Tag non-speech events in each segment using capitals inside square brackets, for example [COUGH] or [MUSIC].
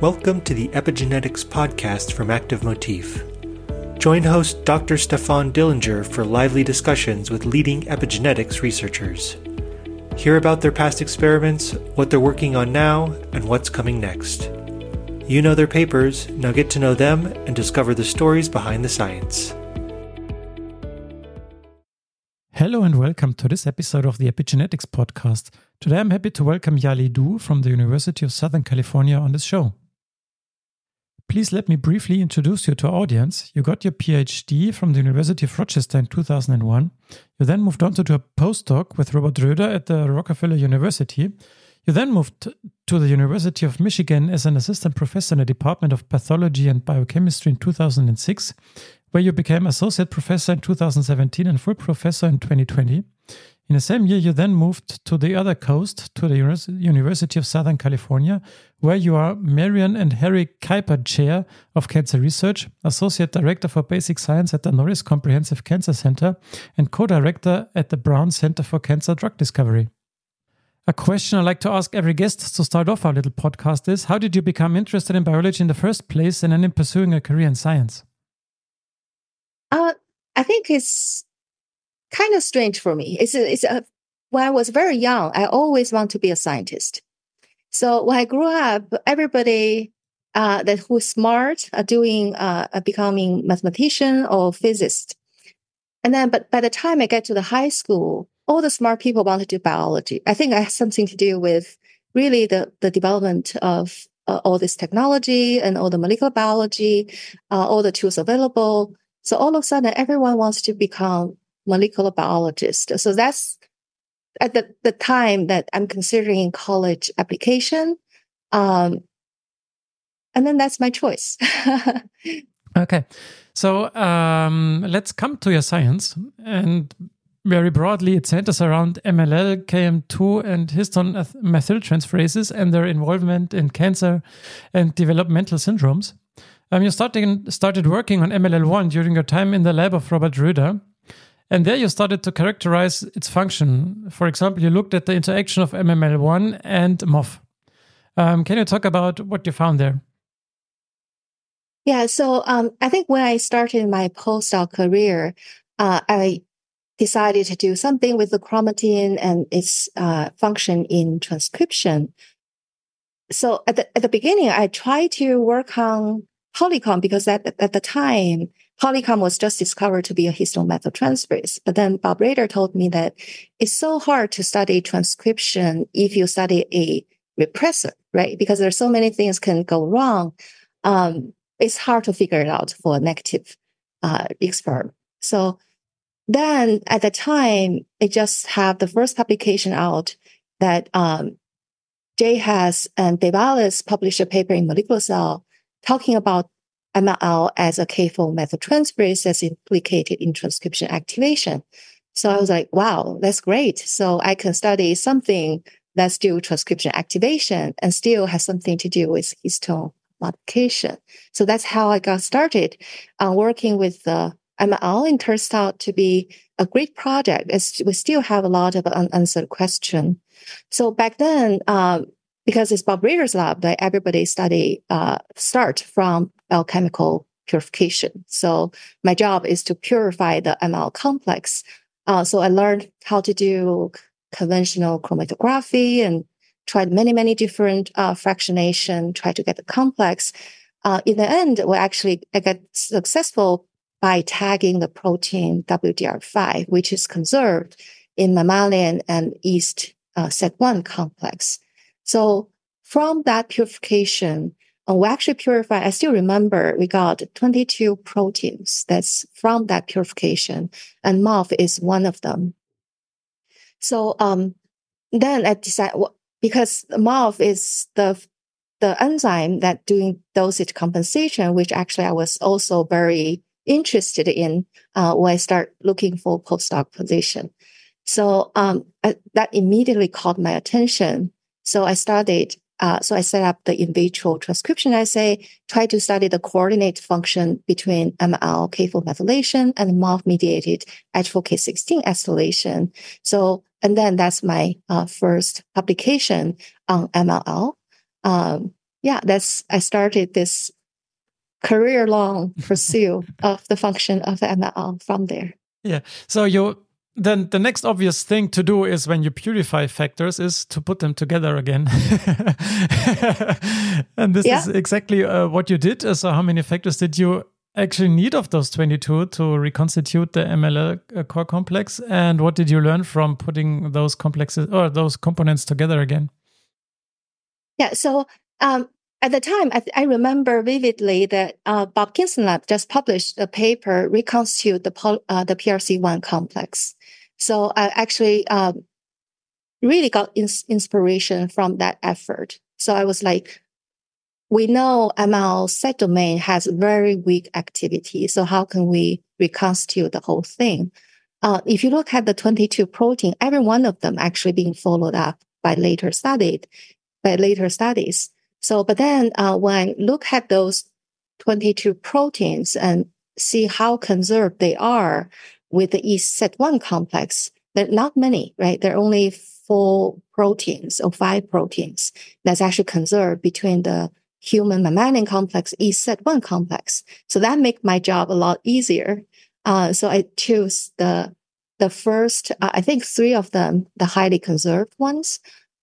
Welcome to the Epigenetics podcast from Active Motif. Join host Dr. Stefan Dillinger for lively discussions with leading epigenetics researchers. Hear about their past experiments, what they're working on now, and what's coming next. You know their papers, now get to know them and discover the stories behind the science. Hello and welcome to this episode of the Epigenetics podcast. Today I'm happy to welcome Yali Dou from the University of Southern California on this show. Please let me briefly introduce you to our audience. You got your PhD from the University of Rochester in 2001. You then moved on to do a postdoc with Robert Roeder at the Rockefeller University. You then moved to the University of Michigan as an assistant professor in the Department of Pathology and Biochemistry in 2006, where you became associate professor in 2017 and full professor in 2020. In the same year, you then moved to the other coast, to the University of Southern California, where you are Marion and Harry Kuiper Chair of Cancer Research, Associate Director for Basic Science at the Norris Comprehensive Cancer Center, and co director at the Brown Center for Cancer Drug Discovery. A question I like to ask every guest to start off our little podcast is How did you become interested in biology in the first place and then in pursuing a career in science? Uh, I think it's kind of strange for me. It's a, it's a, when I was very young, I always want to be a scientist. So when I grew up, everybody uh, that who's smart are doing uh, becoming mathematician or physicist. And then, but by the time I get to the high school, all the smart people want to do biology. I think it has something to do with really the, the development of uh, all this technology and all the molecular biology, uh, all the tools available. So all of a sudden, everyone wants to become molecular biologist. So that's at the, the time that I'm considering college application. Um, and then that's my choice. [LAUGHS] okay. So um, let's come to your science. And very broadly, it centers around MLL, KMT2, and histone methyltransferases and their involvement in cancer and developmental syndromes. Um, you started, started working on MLL1 during your time in the lab of Robert Roeder. And there you started to characterize its function. For example, you looked at the interaction of MML1 and MOF. Um, can you talk about what you found there? Yeah, so um, I think when I started my postdoc career, uh, I decided to do something with the chromatin and its uh, function in transcription. So at the, at the beginning, I tried to work on Polycomb because at, at the time, Polycomb was just discovered to be a histone methyltransferase. But then Bob Roeder told me that it's so hard to study transcription if you study a repressor, right? Because there's so many things can go wrong. Um, it's hard to figure it out for a negative uh, experiment. So then at the time, I just have the first publication out that um, Jay Hess and Dave Allis published a paper in Molecular Cell talking about MLL as a K4 methyltransferase that's implicated in transcription activation. So I was like, wow, that's great. So I can study something that's due transcription activation and still has something to do with histone modification. So that's how I got started on working with the ML. It turns out to be a great project. It's, we still have a lot of unanswered questions. So back then, um, because it's Bob Roeder's lab that everybody study uh, start from alchemical purification. So my job is to purify the ML complex. Uh, so I learned how to do conventional chromatography and tried many, many different uh, fractionation, tried to get the complex. Uh, in the end, we actually I got successful by tagging the protein WDR5, which is conserved in mammalian and yeast uh, SET1 complex. So from that purification, we actually purify. I still remember we got 22 proteins that's from that purification and MOF is one of them. So, um, then I decided because MOF is the, the enzyme that doing dosage compensation, which actually I was also very interested in, uh, when I start looking for postdoc position. So, um, I, that immediately caught my attention. So I started uh, so I set up the in vitro transcription assay, try to study the coordinate function between ML K4 methylation and MOF mediated H4K16 acetylation. So, and then that's my uh, first publication on MLL. Um, yeah, that's I started this career long pursuit [LAUGHS] of the function of the ML from there. Yeah. So you then the next obvious thing to do is when you purify factors is to put them together again. [LAUGHS] and this yeah. is exactly uh, what you did. So how many factors did you actually need of those 22 to reconstitute the ML uh, core complex and what did you learn from putting those complexes or those components together again? Yeah, so um, at the time, I, I remember vividly that uh, Bob Kingston Lab just published a paper reconstitute the uh, the PRC1 complex. So I actually um, really got ins- inspiration from that effort. So I was like, we know ML set domain has very weak activity. So how can we reconstitute the whole thing? Uh, if you look at the 22 protein, every one of them actually being followed up by later studied, by later studies. So, but then uh, when I look at those 22 proteins and see how conserved they are with the ESET1 complex, there are not many, right? There are only four proteins or five proteins that's actually conserved between the human mammalian complex, ESET1 complex. So that make my job a lot easier. Uh, so I choose the the first, uh, I think three of them, the highly conserved ones,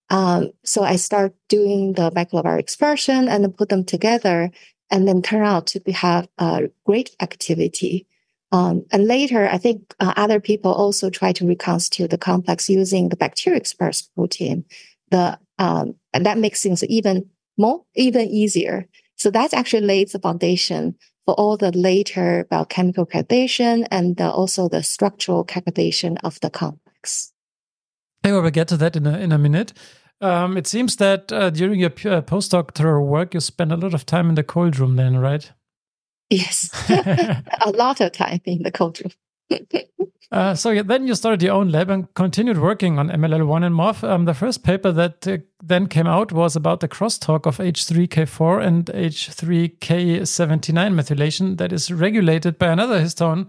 um, so I start doing the bacterial expression and then put them together and then turn out to be, have a great activity. Um, and later, I think uh, other people also try to reconstitute the complex using the bacteria expressed protein. The um, and that makes things even more, even easier. So that actually lays the foundation for all the later biochemical calculation and the, also the structural calculation of the complex. I will get to that in a, in a minute. Um, it seems that uh, during your uh, postdoctoral work, you spend a lot of time in the cold room, then, right? Yes, [LAUGHS] a lot of time in the cold room. [LAUGHS] uh, so yeah, then you started your own lab and continued working on MLL1 and MOF. Um, the first paper that uh, then came out was about the crosstalk of H3K4 and H3K79 methylation that is regulated by another histone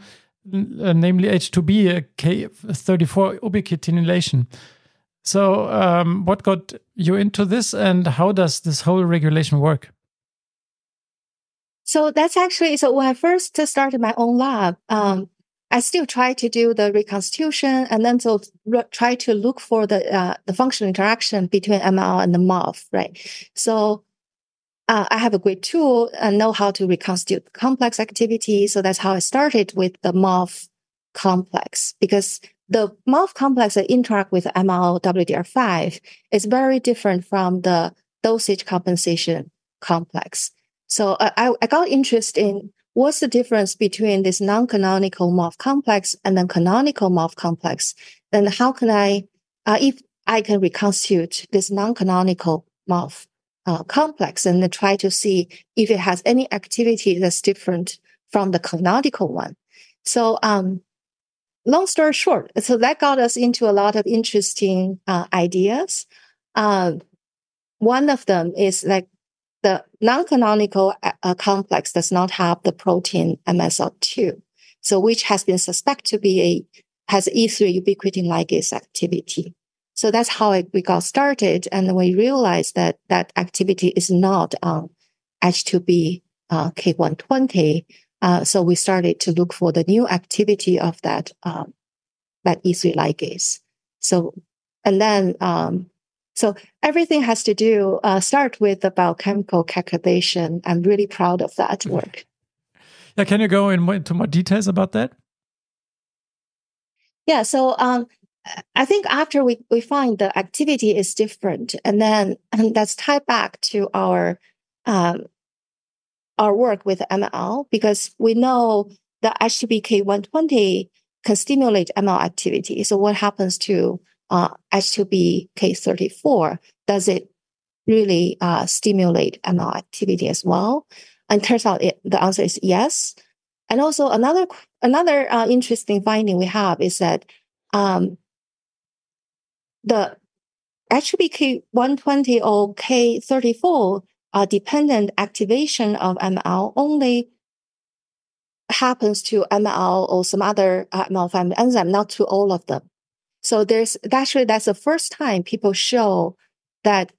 uh, namely H2B, uh, K34 ubiquitinylation. So, um, what got you into this, and how does this whole regulation work? So that's actually so when I first started my own lab, um, I still try to do the reconstitution and then so re- try to look for the uh, the functional interaction between ML and the MOF, right? So uh, I have a great tool and know how to reconstitute complex activity. So that's how I started with the MOF complex because the MOF complex that interact with ML WDR5 is very different from the dosage compensation complex. So uh, I, I got interested in what's the difference between this non-canonical MOF complex and then canonical MOF complex. And how can I, uh, if I can reconstitute this non-canonical MOF uh, complex and try to see if it has any activity that's different from the canonical one. So, um, long story short, so that got us into a lot of interesting uh, ideas. Um, one of them is like the non-canonical uh, uh complex does not have the protein MSL2, so which has been suspected to be a has E3 ubiquitin ligase activity. So that's how it, we got started. And we realized that that activity is not on H2B uh, K120. Uh, so we started to look for the new activity of that, um, that E3 ligase. So, and then, um, so everything has to do, uh, start with the biochemical calculation. I'm really proud of that work. Yeah, can you go in into more details about that? Yeah, so um, I think after we, we find the activity is different, and then and that's tied back to our um, our work with ML because we know the H2BK120 can stimulate ML activity. So what happens to uh, H2BK34? Does it really uh, stimulate ML activity as well? And turns out it, the answer is yes. And also another another uh, interesting finding we have is that um, the HBK120 or K34 uh, dependent activation of ML only happens to ML or some other uh, ML family enzyme, not to all of them. So there's actually that's the first time people show that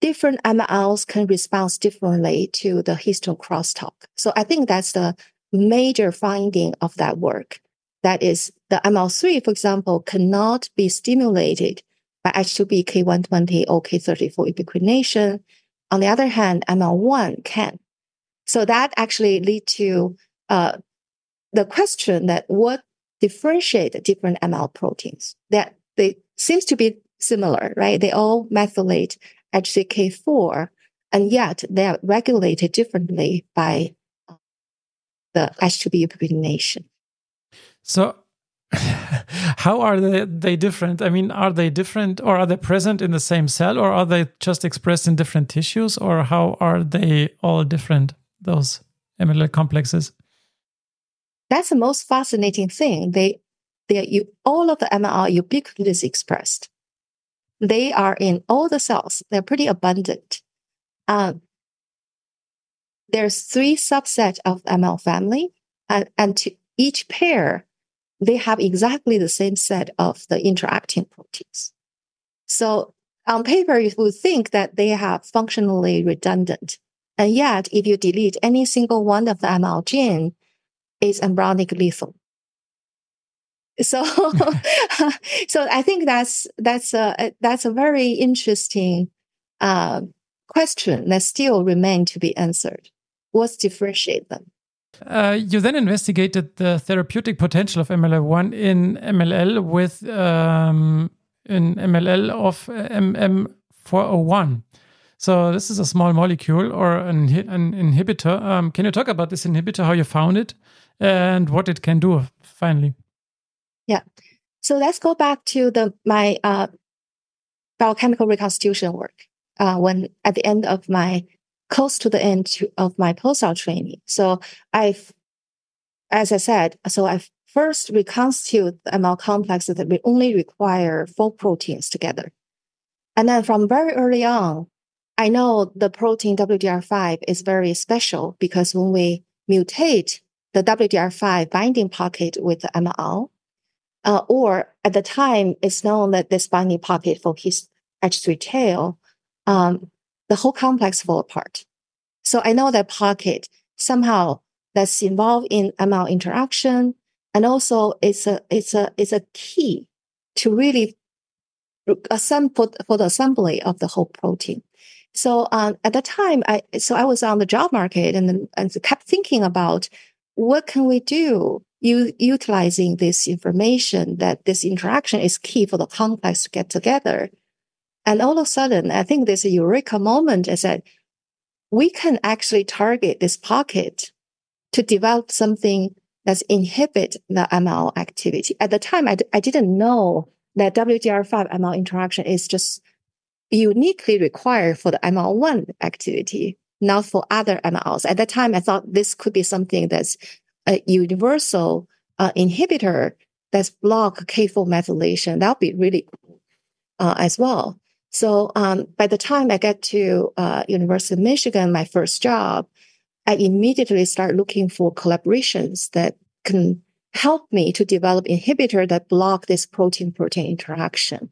different MLs can respond differently to the histone crosstalk. So I think that's the major finding of that work. That is, the ML3, for example, cannot be stimulated by H2B K120 or K34 ubiquitination. On the other hand, ML1 can. So that actually lead to uh, the question that what differentiate different ML proteins that they seems to be similar, right? They all methylate HCK4, and yet they are regulated differently by uh, the H2B ubiquitination. So, [LAUGHS] how are they, they different? I mean, are they different or are they present in the same cell or are they just expressed in different tissues or how are they all different, those MLL complexes? That's the most fascinating thing. They, they, you, all of the MLL ubiquitously expressed. They are in all the cells. They're pretty abundant. Um, there's three subset of ML family, and, and to each pair they have exactly the same set of the interacting proteins. So on paper, you would think that they have functionally redundant. And yet, if you delete any single one of the ML gene, it's embryonic lethal. So, [LAUGHS] [LAUGHS] so I think that's that's a that's a very interesting uh, question that still remain to be answered. What's differentiate them? Uh, you then investigated the therapeutic potential of MLL1 in MLL with um, in MLL of MM401. So this is a small molecule or an, an inhibitor. Um, can you talk about this inhibitor, how you found it, and what it can do finally? Yeah. So let's go back to the my uh, biochemical reconstitution work. Uh, when at the end of my close to the end to, of my postdoc training. So I've, as I said, so I first reconstitute the ML complexes that we only require four proteins together. And then from very early on, I know the protein WDR5 is very special because when we mutate the WDR5 binding pocket with the ML, uh, or at the time, it's known that this binding pocket for his H3 tail um, the whole complex fall apart. So I know that pocket somehow that's involved in ML interaction. And also it's a, it's a, it's a key to really assemble for the assembly of the whole protein. So um, at the time, I so I was on the job market and and kept thinking about what can we do utilizing this information that this interaction is key for the complex to get together. And all of a sudden, I think there's a eureka moment is that we can actually target this pocket to develop something that's inhibit the ML activity. At the time, I d- I didn't know that WDR5 ML interaction is just uniquely required for the ML1 activity, not for other MLs. At that time, I thought this could be something that's a universal uh, inhibitor that's block K4 methylation. That would be really cool uh, as well. So um, by the time I get to uh, University of Michigan, my first job, I immediately start looking for collaborations that can help me to develop inhibitor that block this protein-protein interaction.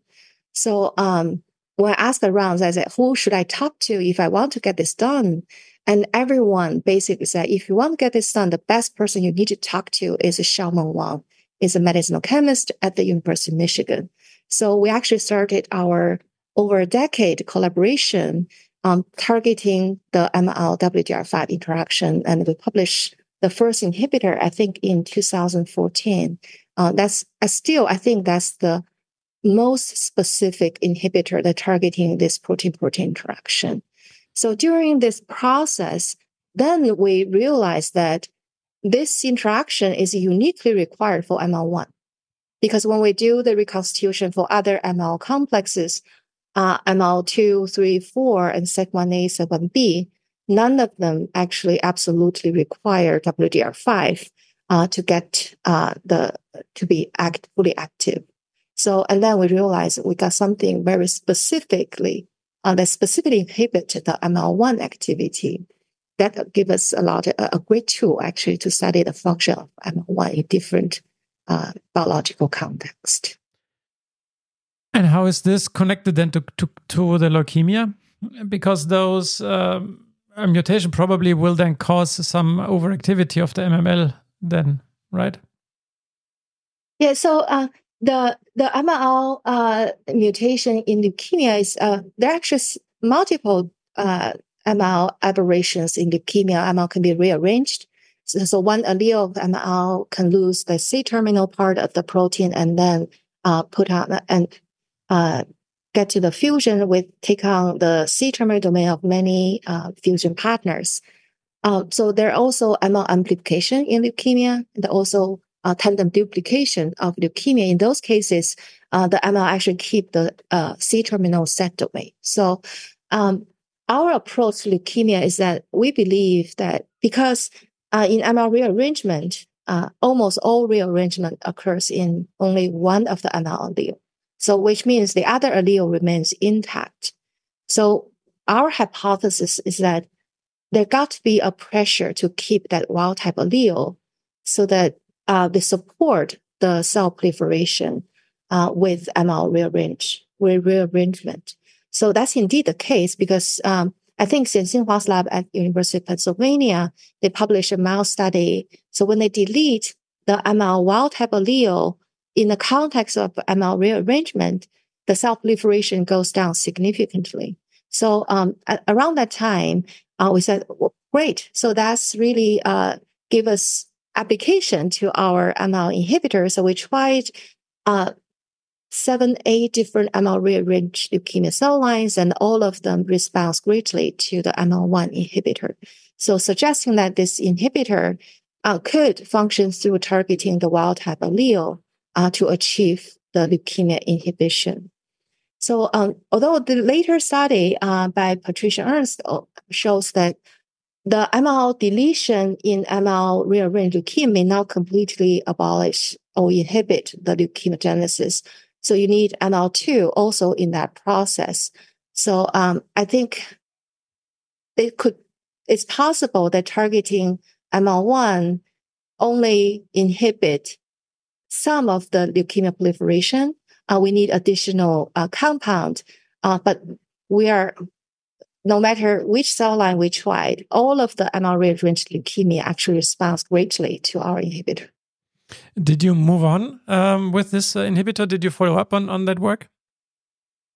So um, when I asked around, I said, who should I talk to if I want to get this done? And everyone basically said, if you want to get this done, the best person you need to talk to is Shaomeng Wang, is a medicinal chemist at the University of Michigan. So we actually started our over a decade collaboration um, targeting the ML WDR5 interaction. And we published the first inhibitor, I think, in 2014. Uh, that's uh, still, I think that's the most specific inhibitor that targeting this protein-protein interaction. So during this process, then we realized that this interaction is uniquely required for ML1. Because when we do the reconstitution for other ML complexes, uh, ML2, 3, 4, and SET1A, SET1B, none of them actually absolutely require WDR5 uh, to get uh, the to be act, fully active. So, and then we realized we got something very specifically uh, that specifically inhibit the ML1 activity. That give us a lot, a, a great tool actually to study the function of ML1 in different uh, biological context. And how is this connected then to, to, to the leukemia? Because those um, mutation probably will then cause some overactivity of the MML, then, right? Yeah. So uh, the the MML uh, mutation in leukemia is uh, there are actually multiple uh, ML aberrations in leukemia. ML can be rearranged. So, so one allele of ML can lose the C terminal part of the protein and then uh, put on and uh, get to the fusion with take on the C terminal domain of many uh, fusion partners. Um, so there are also ML amplification in leukemia and also uh, tandem duplication of leukemia. In those cases, uh, the ML actually keep the uh, C terminal set domain. So um, our approach to leukemia is that we believe that because uh, in ML rearrangement, uh, almost all rearrangement occurs in only one of the ML allele. So, which means the other allele remains intact. So, our hypothesis is that there got to be a pressure to keep that wild type allele so that uh, they support the cell proliferation uh, with ML rearrange, rearrangement. So that's indeed the case because um, I think Xian Hua's lab at University of Pennsylvania, they published a mouse study. So when they delete the ML wild type allele in the context of ML rearrangement, the cell proliferation goes down significantly. So um, around that time, uh, we said, well, great. So that's really uh, give us application to our ML inhibitor. So we tried uh, seven, eight different ML rearranged leukemia cell lines, and all of them respond greatly to the ML1 inhibitor. So suggesting that this inhibitor uh, could function through targeting the wild type allele uh, to achieve the leukemia inhibition. So, um, although the later study uh, by Patricia Ernst uh, shows that the ML deletion in ML rearranged leukemia may not completely abolish or inhibit the leukemiogenesis, so you need ML2 also in that process. So um, I think it could, it's possible that targeting ML1 only inhibit some of the leukemia proliferation. Uh, we need additional uh, compound, uh, but we are, no matter which cell line we tried, all of the ML rearranged leukemia actually responds greatly to our inhibitor. Did you move on um, with this uh, inhibitor? Did you follow up on, on that work?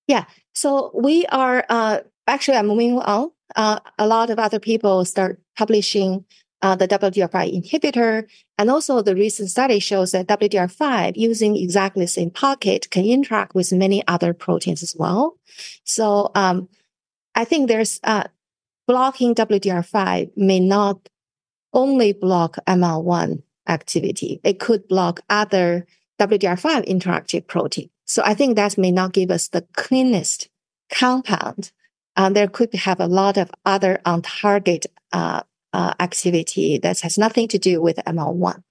Yeah. So we are uh, actually I'm moving on. Uh, a lot of other people start publishing uh, the WDR5 inhibitor. And also the recent study shows that WDR5 using exactly the same pocket can interact with many other proteins as well. So um, I think there's uh, blocking WDR5 may not only block ML1 activity. It could block other WDR5 interactive protein. So I think that may not give us the cleanest compound. Um, there could have a lot of other on target uh, uh, activity that has nothing to do with ML1.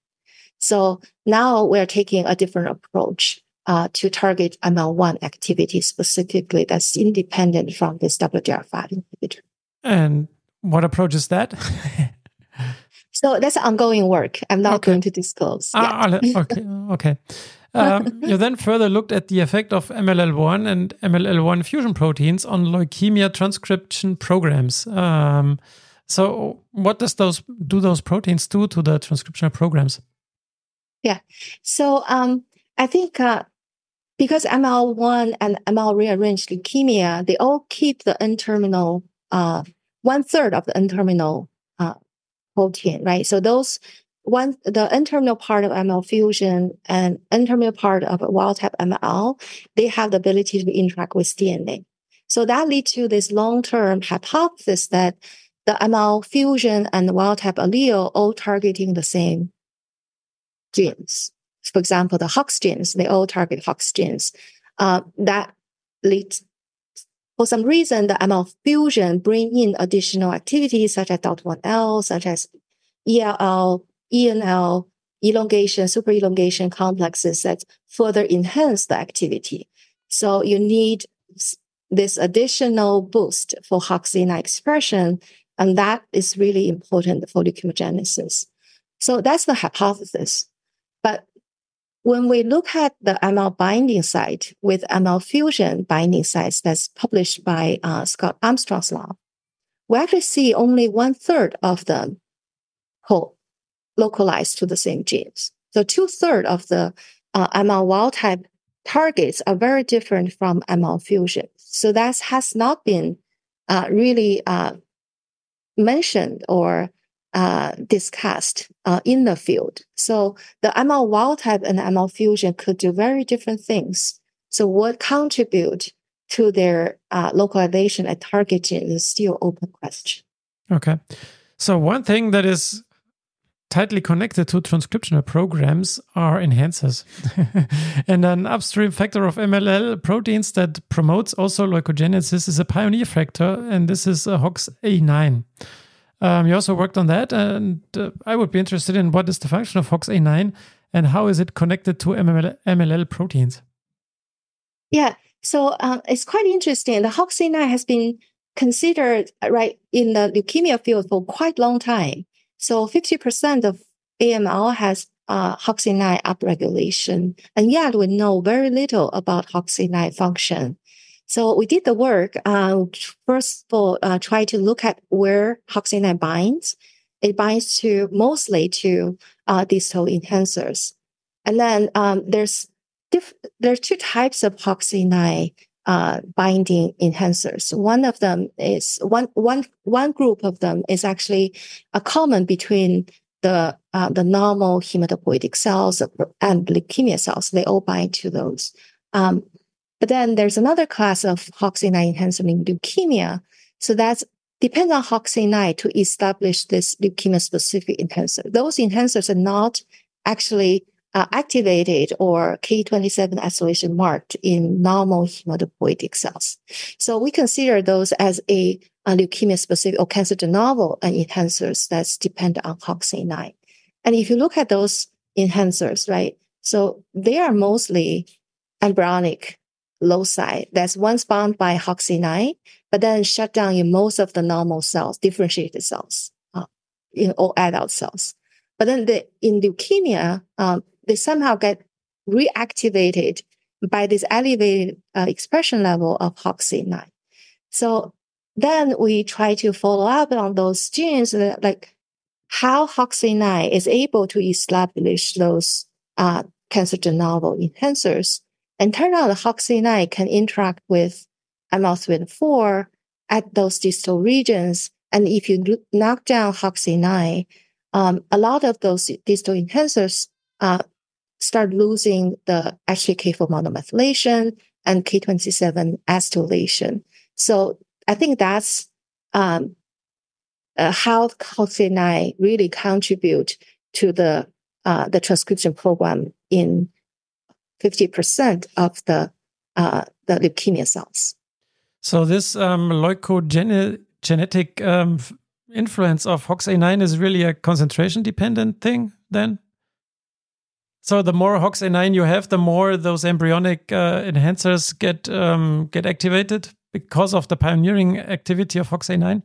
So now we're taking a different approach uh, to target ML1 activity specifically that's independent from this WDR5 inhibitor. And what approach is that? [LAUGHS] So that's ongoing work. I'm not okay. going to disclose. Ah, [LAUGHS] okay. Okay. Um, you then further looked at the effect of MLL1 and MLL1 fusion proteins on leukemia transcription programs. Um, so, what does those do? Those proteins do to the transcriptional programs? Yeah. So, um, I think uh, because ML1 and ML rearranged leukemia, they all keep the N terminal, uh, one third of the N terminal uh, protein, right? So those one the N-terminal part of ML fusion and N-terminal part of wild type ML, they have the ability to interact with DNA. So that leads to this long-term hypothesis that the ML fusion and the wild type allele all targeting the same genes. For example, the Hox genes, they all target Hox genes. Uh, that leads for some reason, the ML fusion bring in additional activities such as DOT1L, such as ELL, ENL, elongation, super elongation complexes that further enhance the activity. So you need this additional boost for HOXA9 expression, and that is really important for leukemogenesis. So that's the hypothesis. But when we look at the ML binding site with ML fusion binding sites that's published by uh, Scott Armstrong's law, we actually see only one third of them localized to the same genes. So two thirds of the uh, ML wild type targets are very different from ML fusion. So that has not been uh, really uh, mentioned or uh, discussed uh, in the field. So the ML wild type and ML fusion could do very different things. So what contribute to their uh, localization and targeting is still open question. Okay. So one thing that is tightly connected to transcriptional programs are enhancers. [LAUGHS] and an upstream factor of MLL proteins that promotes also leukogenesis is a pioneer factor, and this is a HOXA9. Um, you also worked on that, and uh, I would be interested in what is the function of HOXA9 and how is it connected to MLL, MLL proteins? Yeah, so uh, it's quite interesting. The HOXA9 has been considered right in the leukemia field for quite a long time. So 50% of AML has uh, HOXA9 upregulation. And yet we know very little about HOXA9 function. So we did the work. Uh, first of all, uh, try to look at where HOXA9 binds. It binds to mostly to uh, distal enhancers. And then um, there's diff- there are two types of HOXA9 uh, binding enhancers. One of them is one one one group of them is actually a common between the uh, the normal hematopoietic cells and leukemia cells. They all bind to those. Um, but then there's another class of HOXA9 enhancer in leukemia. So that's depends on HOXA9 to establish this leukemia specific enhancer. Those enhancers are not actually uh, activated or Ki27 acylation marked in normal hematopoietic cells. So we consider those as a, a leukemia specific or cancer de novo enhancers that's dependent on HOXA9. And if you look at those enhancers, right, so they are mostly embryonic loci that's once bound by HOXA9, but then shut down in most of the normal cells, differentiated cells, uh, in all adult cells. But then the, in leukemia, um, they somehow get reactivated by this elevated uh, expression level of HOXA9. So then we try to follow up on those genes, like how HOXA9 is able to establish those uh, cancer de novo enhancers. And turn out the HOXA9 can interact with ML3 at those distal regions. And if you knock down HOXA9, um, a lot of those distal enhancers uh, start losing the HK4 monomethylation and K27 acetylation. So I think that's um, uh, how HOXA9 really contribute to the uh, the transcription program in 50% of the uh, the leukemia cells. So this um, leukogenetic um, influence of HOXA9 is really a concentration dependent thing then? So the more HOXA9 you have, the more those embryonic uh, enhancers get um, get activated because of the pioneering activity of HOXA9.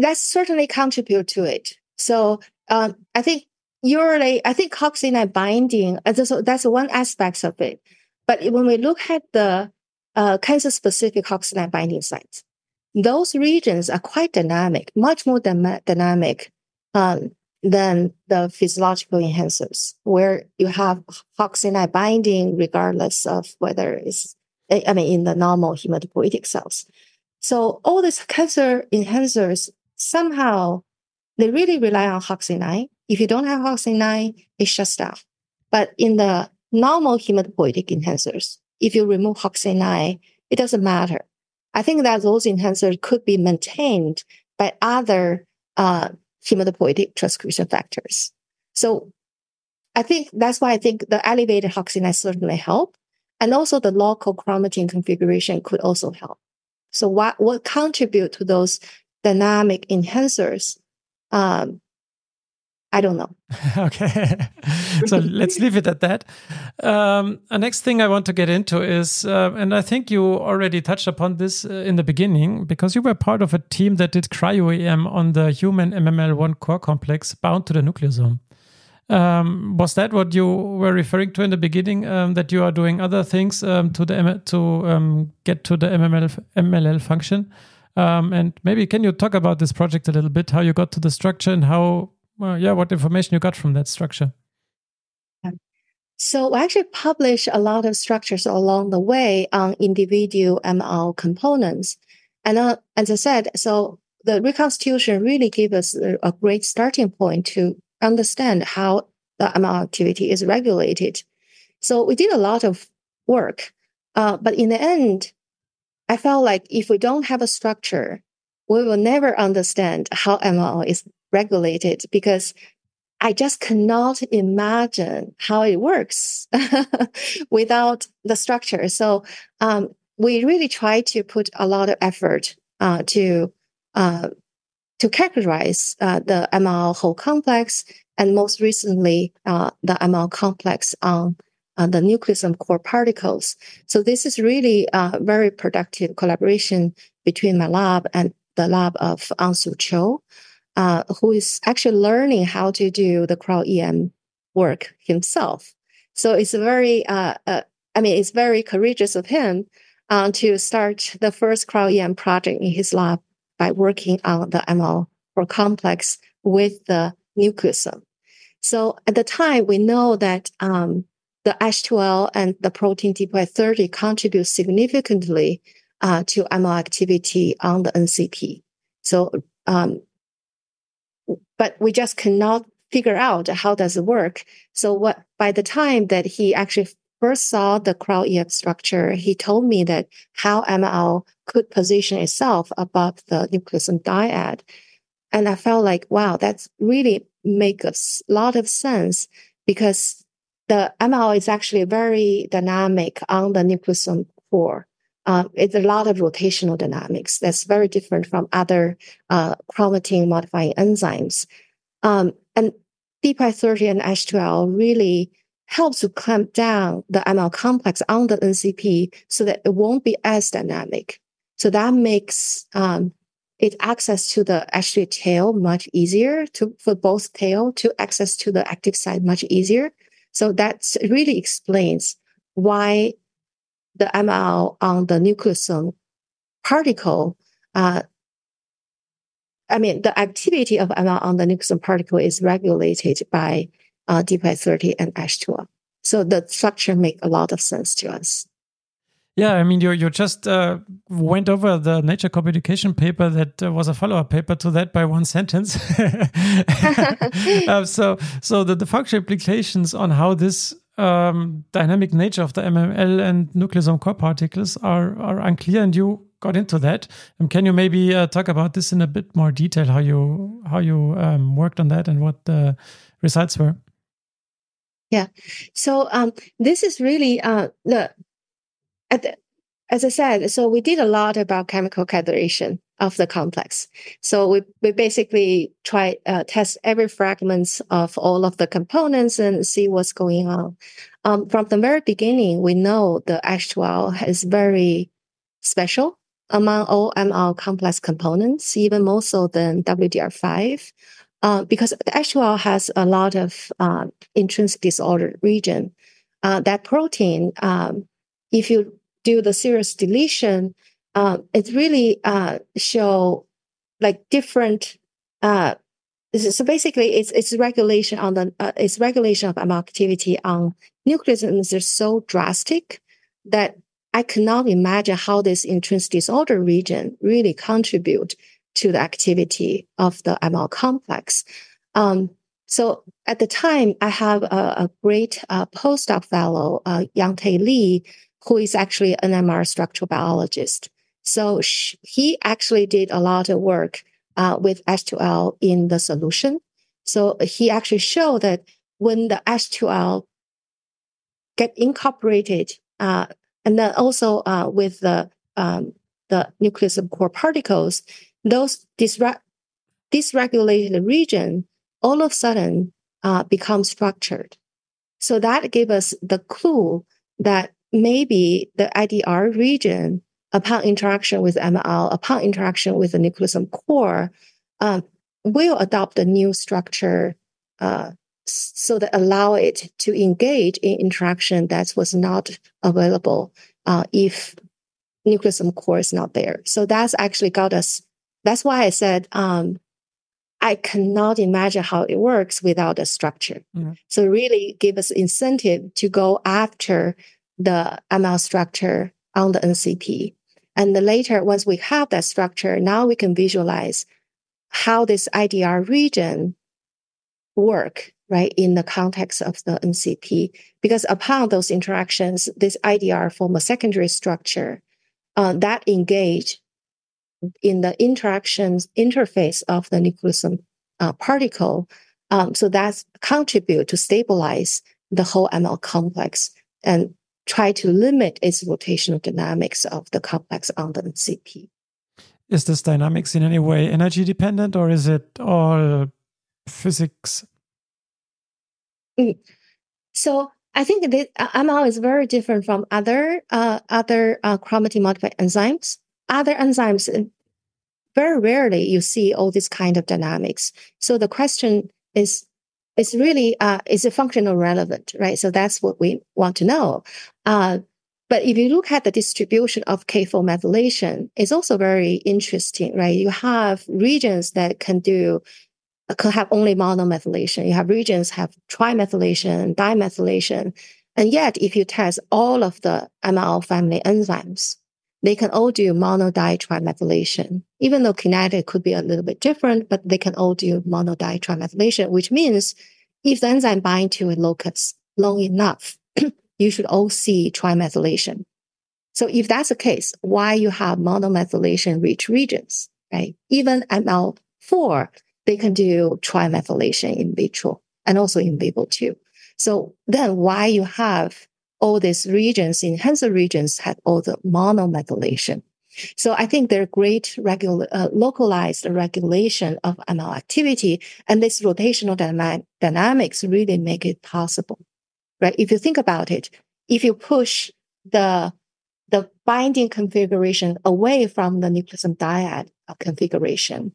That certainly contribute to it. So um, I think usually, I think HOXA9 binding, uh, that's, that's one aspect of it. But when we look at the uh, cancer-specific HOXA9 binding sites, those regions are quite dynamic, much more dynamic um, than the physiological enhancers, where you have HOXA9 binding regardless of whether it's, I mean, in the normal hematopoietic cells. So all these cancer enhancers somehow they really rely on HOXA9. If you don't have HOXA9, it shuts down. But in the normal hematopoietic enhancers, if you remove HOXA9, it doesn't matter. I think that those enhancers could be maintained by other uh, hematopoietic transcription factors. So I think that's why I think the elevated HOXA9 certainly help. And also the local chromatin configuration could also help. So what, what contribute to those dynamic enhancers? Um, I don't know. [LAUGHS] okay. [LAUGHS] so let's leave it at that. Um, a next thing I want to get into is, uh, and I think you already touched upon this uh, in the beginning, because you were part of a team that did cryo-EM on the human MML1 core complex bound to the nucleosome. Um, was that what you were referring to in the beginning? Um, that you are doing other things um, to the to um, get to the MML, MLL function? Um, and maybe can you talk about this project a little bit? How you got to the structure and how, well, yeah, what information you got from that structure? So I actually publish a lot of structures along the way on individual ML components. And uh, as I said, so the reconstitution really gave us a, a great starting point to understand how the ML activity is regulated. So we did a lot of work, uh, but in the end, I felt like if we don't have a structure, we will never understand how ML is regulated because I just cannot imagine how it works [LAUGHS] without the structure. So um, we really try to put a lot of effort uh, to uh, to characterize uh, the ML whole complex, and most recently uh, the ML complex on uh, the nucleus core particles. So this is really a very productive collaboration between my lab and the lab of Uhn-Soo Cho, uh, who is actually learning how to do the cryo EM work himself. So it's very, uh, uh, I mean, it's very courageous of him uh, to start the first cryo EM project in his lab by working on the ML core complex with the nucleosome. So at the time, we know that um, the ASH2L and the protein DPY30 contribute significantly uh, to ML activity on the NCP. So, um, but we just cannot figure out how does it work. So what, by the time that he actually first saw the cryo-EM structure, he told me that how ML could position itself above the nucleosome dyad. And I felt like, wow, that's really make a lot of sense because the ML is actually very dynamic on the nucleosome core. Uh, it's a lot of rotational dynamics that's very different from other uh, chromatin modifying enzymes. Um, and DPY30 and ASH2L really helps to clamp down the ML complex on the NCP so that it won't be as dynamic. So that makes um, it access to the H3 tail much easier to for both tail to access to the active site much easier. So that really explains why the ML on the nucleosome particle, uh, I mean, the activity of ML on the nucleosome particle is regulated by uh, DPY30 and ASH2L. So the structure make a lot of sense to us. Yeah, I mean, you you just uh, went over the Nature Communication paper that uh, was a follow up paper to that by one sentence. [LAUGHS] [LAUGHS] uh, so so the, the functional implications on how this um, dynamic nature of the MML and nucleosome core particles are are unclear, and you got into that. Um, can you maybe uh, talk about this in a bit more detail? How you how you um, worked on that and what the results were? Yeah, so um, this is really uh, the at the, as I said, so we did a lot about chemical calibration of the complex. So we, we basically try uh, test every fragments of all of the components and see what's going on. Um, from the very beginning, we know the ASH2L is very special among all ML complex components, even more so than WDR5. Uh, because the ASH2L has a lot of uh, intrinsic disorder region. Uh, that protein um, if you do the series deletion, uh, it really uh, show like different. Uh, so basically, it's it's regulation on the uh, it's regulation of ML activity on nucleosomes is so drastic that I cannot imagine how this intrinsic disorder region really contribute to the activity of the ML complex. Um, so at the time, I have a, a great uh, postdoc fellow, uh, Yang Tae Lee, who is actually an MR structural biologist. So sh- he actually did a lot of work uh, with ASH2L in the solution. So he actually showed that when the ASH2L get incorporated, uh, and then also uh, with the um, the nucleosome core particles, those dysre- dysregulated region all of a sudden uh, become structured. So that gave us the clue that maybe the IDR region, upon interaction with ML, upon interaction with the nucleosome core, um, will adopt a new structure uh, so that allow it to engage in interaction that was not available uh, if nucleosome core is not there. So that's actually got us. That's why I said um, I cannot imagine how it works without a structure. Mm-hmm. So really give us incentive to go after the ML structure on the NCP. And later, once we have that structure, now we can visualize how this IDR region work right, in the context of the NCP. Because upon those interactions, this IDR form a secondary structure uh, that engage in the interactions interface of the nucleosome uh, particle. Um, so that's contribute to stabilize the whole ML complex and try to limit its rotational dynamics of the complex on the NCP. Is this dynamics in any way energy dependent or is it all physics Mm. So I think that ML is very different from other uh, other uh, chromatin modified enzymes. Other enzymes, uh, very rarely you see all this kind of dynamics. So the question is, is really uh, is it functional relevant, right? So that's what we want to know. Uh, but if you look at the distribution of K4 methylation, it's also very interesting, right? You have regions that can do could have only monomethylation. You have regions have trimethylation, dimethylation. And yet, if you test all of the ML family enzymes, they can all do mono trimethylation. Even though kinetic could be a little bit different, but they can all do mono trimethylation, which means if the enzyme bind to a locus long enough, [CLEARS THROAT] you should all see trimethylation. So if that's the case, why you have monomethylation rich regions, right? Even ML4 they can do trimethylation in vitro and also in vivo too. So then why you have all these regions, enhancer regions have all the monomethylation. So I think there are great uh, localized regulation of ML activity and this rotational dyma- dynamics really make it possible, right? If you think about it, if you push the the binding configuration away from the nucleosome dyad configuration,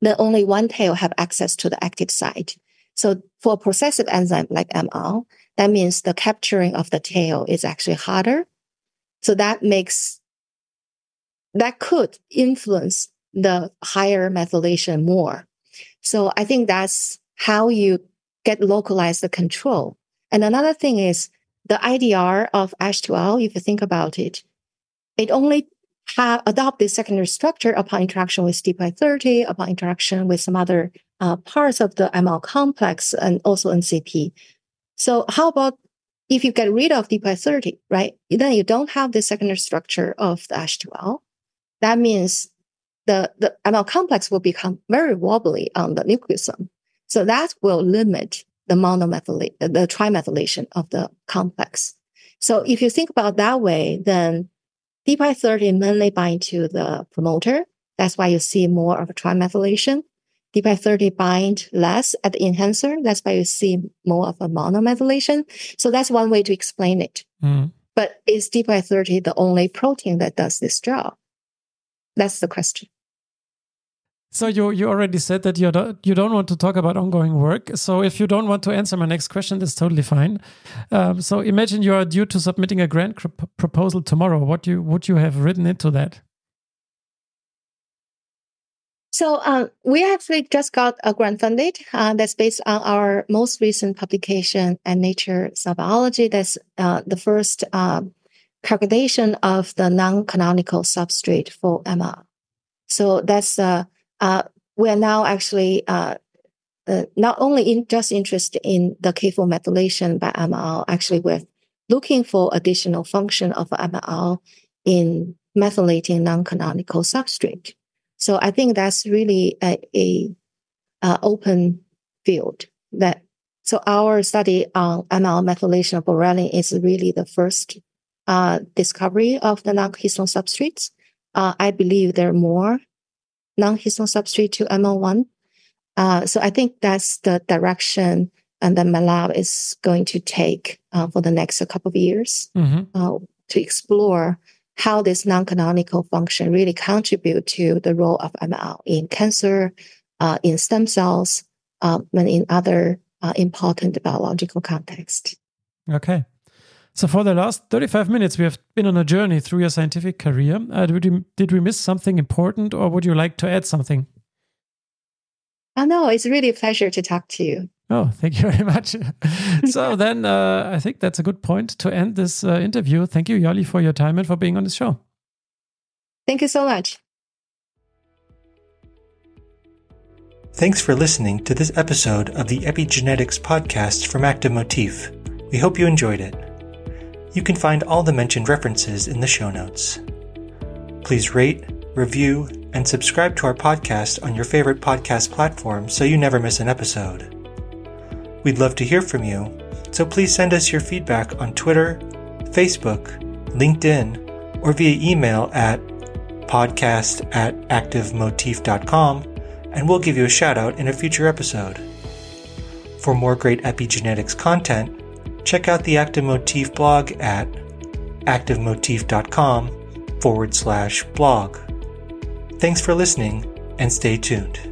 then only one tail have access to the active site. So for a processive enzyme like ML, that means the capturing of the tail is actually harder. So that makes, that could influence the higher methylation more. So I think that's how you get localized the control. And another thing is the IDR of ASH2L, if you think about it, it only have adopt this secondary structure upon interaction with DPY30, upon interaction with some other uh, parts of the ML complex and also NCP. So how about if you get rid of DPY30, right? Then you don't have the secondary structure of the ASH2L. That means the, the ML complex will become very wobbly on the nucleosome. So that will limit the monomethylation, uh, the trimethylation of the complex. So if you think about that way, then DPY30 mainly bind to the promoter. That's why you see more of a trimethylation. DPY30 bind less at the enhancer. That's why you see more of a monomethylation. So that's one way to explain it. Mm. But is DPY30 the only protein that does this job? That's the question. So you you already said that you don't you don't want to talk about ongoing work. So if you don't want to answer my next question, that's totally fine. Um, so imagine you are due to submitting a grant proposal tomorrow. What you would you have written into that? So um, we actually just got a grant funded. Uh, that's based on our most recent publication in Nature Cell Biology. That's uh, the first uh, calculation of the non-canonical substrate for ML. So that's uh, uh, we are now actually uh, not only in, just interested in the K4 methylation by ML, actually we're looking for additional function of ML in methylating non-canonical substrate. So I think that's really a, a, a open field that so our study on ML methylation of Borealin is really the first uh, discovery of the non-histone substrates. Uh, I believe there are more non-histone substrate to ML1. Uh, so I think that's the direction and then my lab is going to take uh, for the next couple of years mm-hmm. uh, to explore how this non-canonical function really contribute to the role of ML in cancer, uh, in stem cells, um, and in other uh, important biological context. Okay. So for the last 35 minutes, we have been on a journey through your scientific career. Uh, did, we, did we miss something important or would you like to add something? Oh, no, it's really a pleasure to talk to you. Oh, thank you [LAUGHS] very much. so [LAUGHS] then uh, I think that's a good point to end this uh, interview. Thank you, Yali, for your time and for being on the show. Thank you so much. Thanks for listening to this episode of the Epigenetics podcast from Active Motif. We hope you enjoyed it. You can find all the mentioned references in the show notes. Please rate, review, and subscribe to our podcast on your favorite podcast platform so you never miss an episode. We'd love to hear from you, so please send us your feedback on Twitter, Facebook, LinkedIn, or via email at podcast at activemotif.com, and we'll give you a shout out in a future episode. For more great epigenetics content, check out the Active Motif blog at activemotif.com forward slash blog. Thanks for listening and stay tuned.